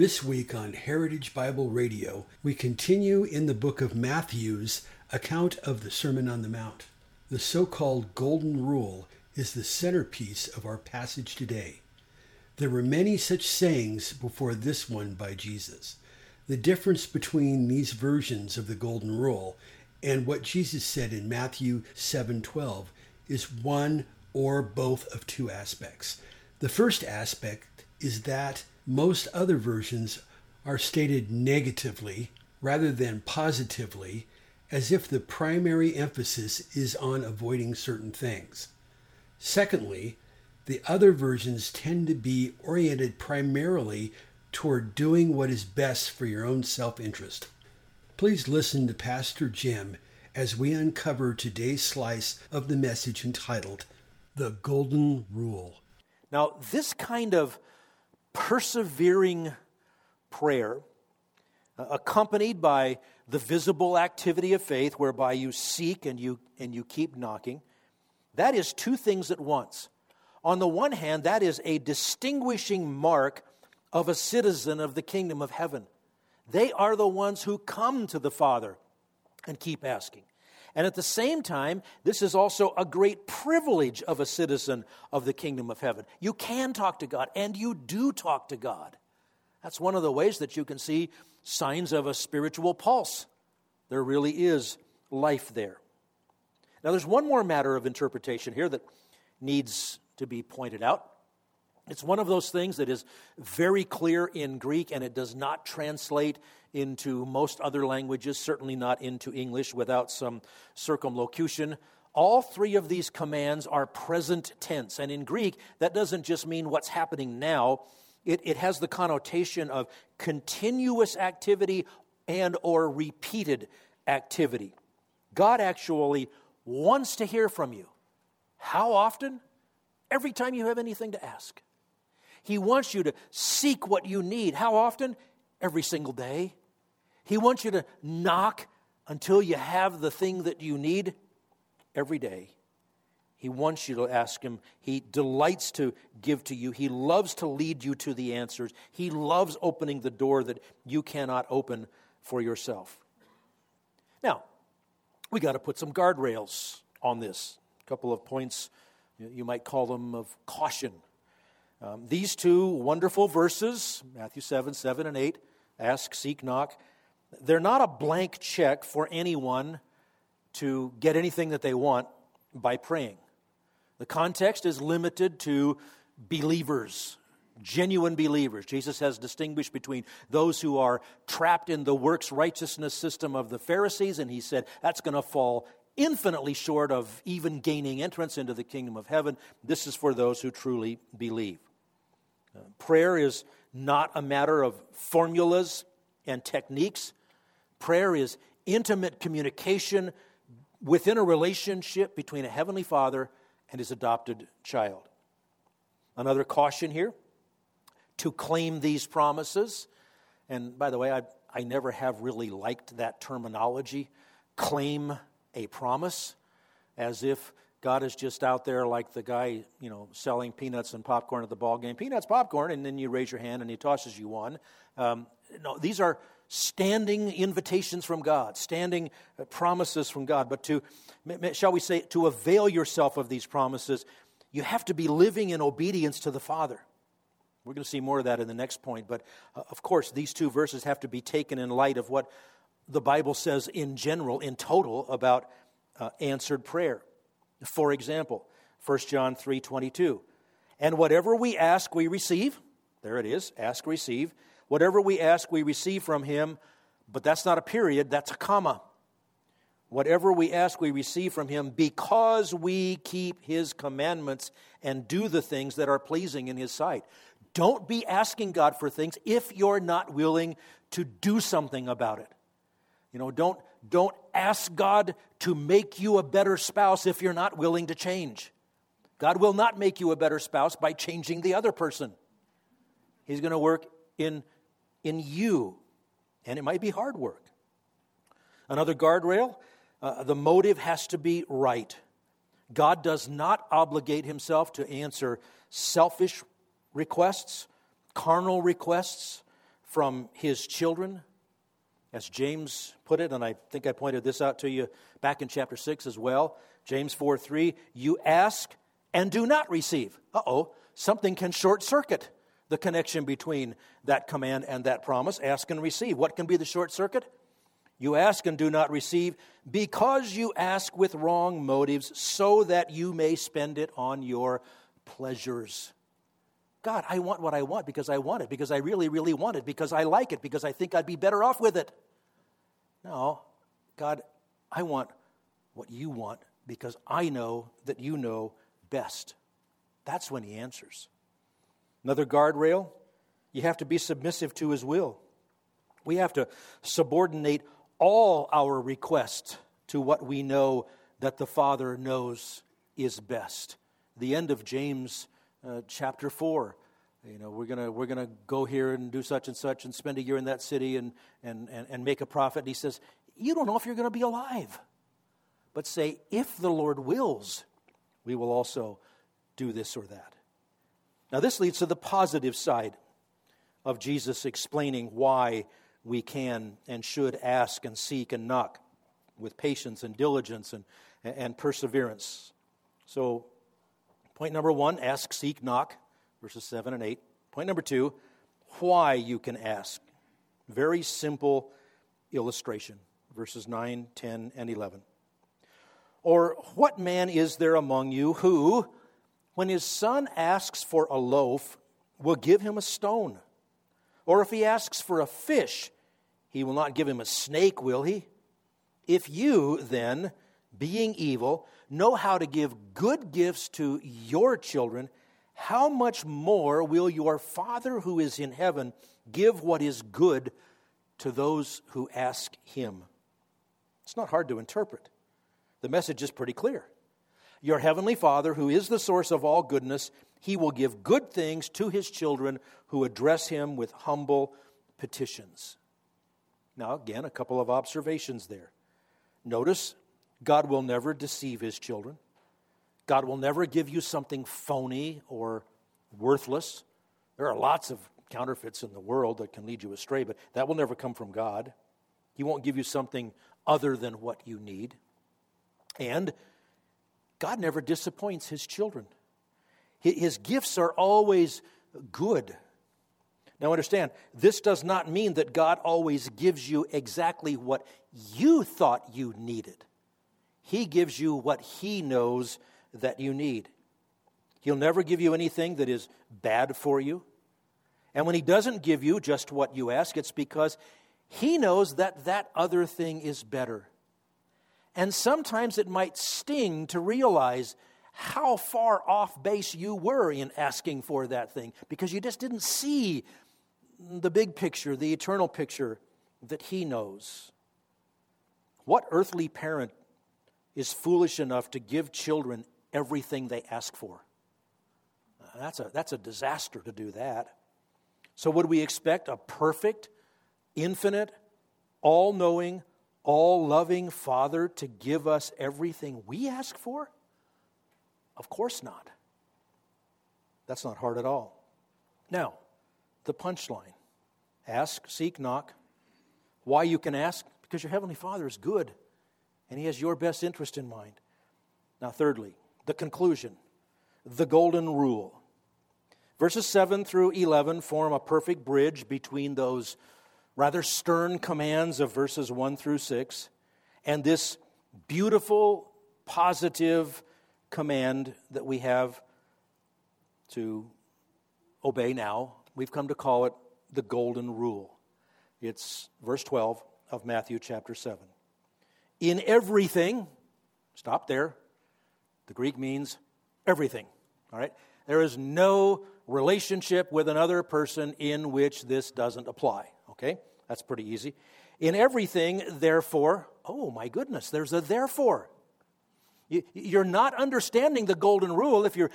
This week on Heritage Bible Radio, we continue in the book of Matthew's account of the Sermon on the Mount. The so called Golden Rule is the centerpiece of our passage today. There were many such sayings before this one by Jesus. The difference between these versions of the Golden Rule and what Jesus said in Matthew 7:12 is one or both of two aspects. The first aspect is that most other versions are stated negatively rather than positively, as if the primary emphasis is on avoiding certain things. Secondly, the other versions tend to be oriented primarily toward doing what is best for your own self interest. Please listen to Pastor Jim as we uncover today's slice of the message entitled The Golden Rule. Now, this kind of persevering prayer, uh, accompanied by the visible activity of faith, whereby you seek and you, and you keep knocking, that is two things at once. On the one hand, that is a distinguishing mark of a citizen of the kingdom of heaven. They are the ones who come to the Father and keep asking. And at the same time, this is also a great privilege of a citizen of the kingdom of heaven. You can talk to God, and you do talk to God. That's one of the ways that you can see signs of a spiritual pulse. There really is life there. Now, there's one more matter of interpretation here that needs to be pointed out. It's one of those things that is very clear in Greek and it does not translate into most other languages, certainly not into English without some circumlocution. All three of these commands are present tense. And in Greek, that doesn't just mean what's happening now, it, it has the connotation of continuous activity and or repeated activity. God actually wants to hear from you. How often? Every time you have anything to ask. He wants you to seek what you need. How often? Every single day. He wants you to knock until you have the thing that you need every day. He wants you to ask Him. He delights to give to you. He loves to lead you to the answers. He loves opening the door that you cannot open for yourself. Now, we got to put some guardrails on this. A couple of points, you might call them of caution. Um, these two wonderful verses, Matthew 7, 7 and 8, ask, seek, knock, they're not a blank check for anyone to get anything that they want by praying. The context is limited to believers, genuine believers. Jesus has distinguished between those who are trapped in the works righteousness system of the Pharisees, and he said that's going to fall infinitely short of even gaining entrance into the kingdom of heaven. This is for those who truly believe. Uh, prayer is not a matter of formulas and techniques. Prayer is intimate communication within a relationship between a heavenly father and his adopted child. Another caution here to claim these promises. And by the way, I, I never have really liked that terminology claim a promise, as if God is just out there like the guy, you know, selling peanuts and popcorn at the ball game. Peanuts, popcorn, and then you raise your hand and he tosses you one. Um, no, these are standing invitations from God, standing uh, promises from God. But to, shall we say, to avail yourself of these promises, you have to be living in obedience to the Father. We're going to see more of that in the next point. But uh, of course, these two verses have to be taken in light of what the Bible says in general, in total, about uh, answered prayer. For example, 1 John 3 22. And whatever we ask, we receive. There it is ask, receive. Whatever we ask, we receive from him. But that's not a period, that's a comma. Whatever we ask, we receive from him because we keep his commandments and do the things that are pleasing in his sight. Don't be asking God for things if you're not willing to do something about it. You know, don't, don't ask God to make you a better spouse if you're not willing to change. God will not make you a better spouse by changing the other person. He's going to work in, in you, and it might be hard work. Another guardrail uh, the motive has to be right. God does not obligate himself to answer selfish requests, carnal requests from his children. As James put it, and I think I pointed this out to you back in chapter 6 as well. James 4 3, you ask and do not receive. Uh oh, something can short circuit the connection between that command and that promise. Ask and receive. What can be the short circuit? You ask and do not receive because you ask with wrong motives, so that you may spend it on your pleasures. God, I want what I want because I want it, because I really, really want it, because I like it, because I think I'd be better off with it. No, God, I want what you want because I know that you know best. That's when He answers. Another guardrail, you have to be submissive to His will. We have to subordinate all our requests to what we know that the Father knows is best. The end of James uh, chapter 4. You know, we're going we're gonna go here and do such and such and spend a year in that city and, and, and, and make a profit. And he says, You don't know if you're going to be alive. But say, If the Lord wills, we will also do this or that. Now, this leads to the positive side of Jesus explaining why we can and should ask and seek and knock with patience and diligence and, and perseverance. So, point number one ask, seek, knock, verses 7 and 8. Point number two why you can ask. Very simple illustration, verses 9, 10, and 11. Or what man is there among you who, when his son asks for a loaf, will give him a stone? Or if he asks for a fish, he will not give him a snake, will he? If you, then, being evil, know how to give good gifts to your children, how much more will your Father who is in heaven give what is good to those who ask him? It's not hard to interpret. The message is pretty clear. Your heavenly Father, who is the source of all goodness, he will give good things to his children who address him with humble petitions. Now, again, a couple of observations there. Notice, God will never deceive his children. God will never give you something phony or worthless. There are lots of counterfeits in the world that can lead you astray, but that will never come from God. He won't give you something other than what you need. And God never disappoints his children. His gifts are always good. Now, understand, this does not mean that God always gives you exactly what you thought you needed. He gives you what He knows that you need. He'll never give you anything that is bad for you. And when He doesn't give you just what you ask, it's because He knows that that other thing is better. And sometimes it might sting to realize how far off base you were in asking for that thing because you just didn't see the big picture, the eternal picture that He knows. What earthly parent is foolish enough to give children everything they ask for? That's a, that's a disaster to do that. So, would we expect a perfect, infinite, all knowing, all loving Father to give us everything we ask for? Of course not. That's not hard at all. Now, the punchline ask, seek, knock. Why you can ask? Because your Heavenly Father is good and He has your best interest in mind. Now, thirdly, the conclusion, the golden rule. Verses 7 through 11 form a perfect bridge between those rather stern commands of verses 1 through 6 and this beautiful, positive command that we have to obey now We've come to call it the golden rule. It's verse 12 of Matthew chapter 7. In everything, stop there. The Greek means everything. All right? There is no relationship with another person in which this doesn't apply. Okay? That's pretty easy. In everything, therefore, oh my goodness, there's a therefore. You're not understanding the golden rule if you're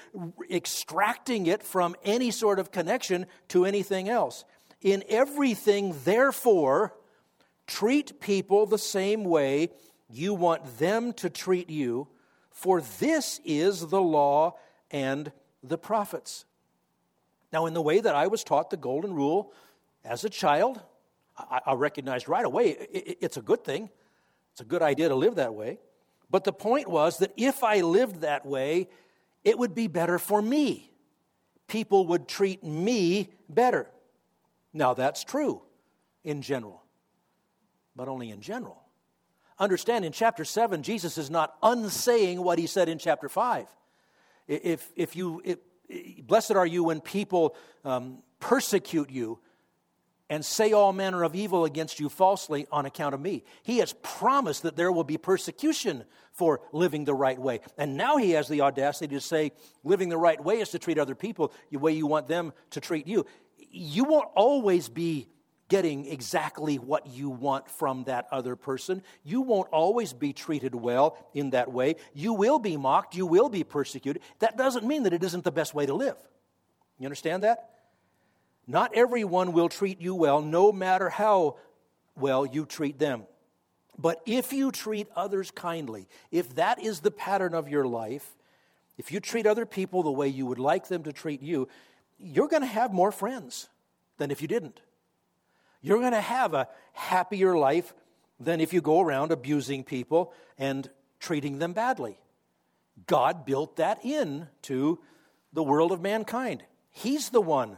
extracting it from any sort of connection to anything else. In everything, therefore, treat people the same way you want them to treat you, for this is the law and the prophets. Now, in the way that I was taught the golden rule as a child, I, I recognized right away it, it's a good thing. It's a good idea to live that way. But the point was that if I lived that way, it would be better for me. People would treat me better. Now, that's true in general, but only in general. Understand in chapter 7, Jesus is not unsaying what he said in chapter 5. If, if you, if, blessed are you when people um, persecute you and say all manner of evil against you falsely on account of me. He has promised that there will be persecution for living the right way. And now he has the audacity to say living the right way is to treat other people the way you want them to treat you. You won't always be getting exactly what you want from that other person. You won't always be treated well in that way. You will be mocked, you will be persecuted. That doesn't mean that it isn't the best way to live. You understand that? Not everyone will treat you well, no matter how well you treat them. But if you treat others kindly, if that is the pattern of your life, if you treat other people the way you would like them to treat you, you're going to have more friends than if you didn't. You're going to have a happier life than if you go around abusing people and treating them badly. God built that in to the world of mankind. He's the one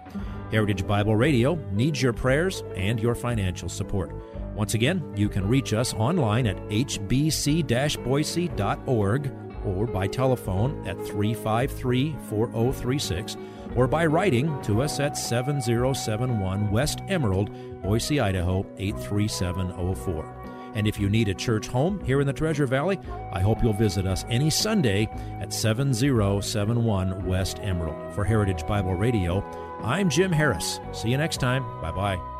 Heritage Bible Radio needs your prayers and your financial support. Once again, you can reach us online at hbc boise.org or by telephone at 353 4036 or by writing to us at 7071 West Emerald, Boise, Idaho 83704. And if you need a church home here in the Treasure Valley, I hope you'll visit us any Sunday at 7071 West Emerald. For Heritage Bible Radio, I'm Jim Harris. See you next time. Bye bye.